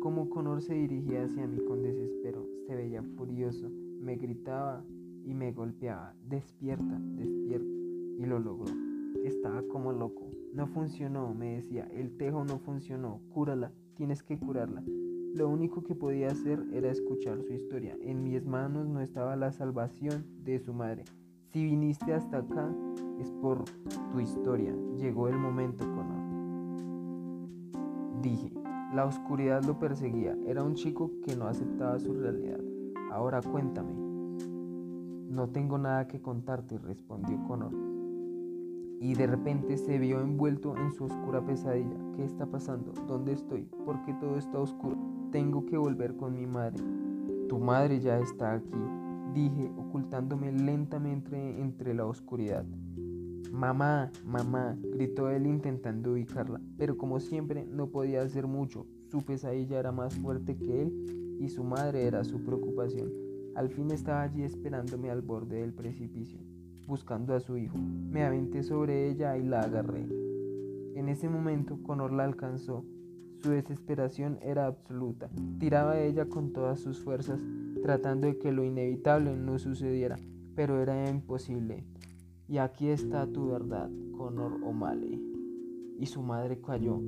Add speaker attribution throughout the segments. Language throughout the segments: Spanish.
Speaker 1: como Connor se dirigía hacia mí con desespero. Se veía furioso, me gritaba y me golpeaba. Despierta, despierta. Y lo logró. Estaba como loco. No funcionó, me decía. El tejo no funcionó. Cúrala, tienes que curarla. Lo único que podía hacer era escuchar su historia. En mis manos no estaba la salvación de su madre. Si viniste hasta acá es por tu historia. Llegó el momento, Connor. Dije, la oscuridad lo perseguía. Era un chico que no aceptaba su realidad. Ahora cuéntame. No tengo nada que contarte, respondió Connor. Y de repente se vio envuelto en su oscura pesadilla. ¿Qué está pasando? ¿Dónde estoy? ¿Por qué todo está oscuro? Tengo que volver con mi madre. Tu madre ya está aquí, dije, ocultándome lentamente entre la oscuridad. Mamá, mamá, gritó él intentando ubicarla, pero como siempre no podía hacer mucho. Su pesadilla era más fuerte que él y su madre era su preocupación. Al fin estaba allí esperándome al borde del precipicio, buscando a su hijo. Me aventé sobre ella y la agarré. En ese momento Conor la alcanzó. Su desesperación era absoluta. Tiraba a ella con todas sus fuerzas, tratando de que lo inevitable no sucediera, pero era imposible. Y aquí está tu verdad, Connor O'Malley. Y su madre cayó.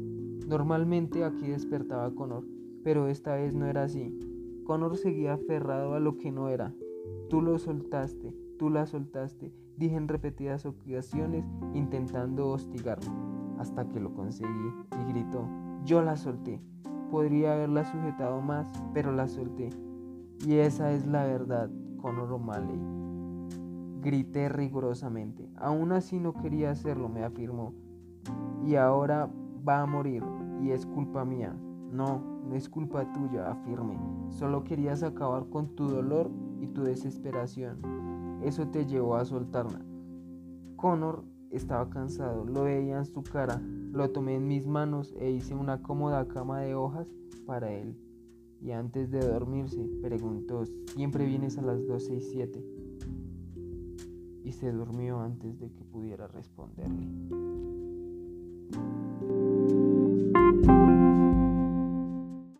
Speaker 1: Normalmente aquí despertaba Connor, pero esta vez no era así. Connor seguía aferrado a lo que no era. Tú lo soltaste, tú la soltaste, dije en repetidas ocasiones intentando hostigarlo, hasta que lo conseguí y gritó, yo la solté. Podría haberla sujetado más, pero la solté. Y esa es la verdad, Connor O'Malley. Grité rigurosamente. Aún así no quería hacerlo, me afirmó. Y ahora va a morir, y es culpa mía. No, no es culpa tuya, afirmé. Solo querías acabar con tu dolor y tu desesperación. Eso te llevó a soltarla. Connor estaba cansado, lo veía en su cara. Lo tomé en mis manos e hice una cómoda cama de hojas para él. Y antes de dormirse, preguntó, ¿siempre vienes a las 12 y 7? Y se durmió antes de que pudiera responderle.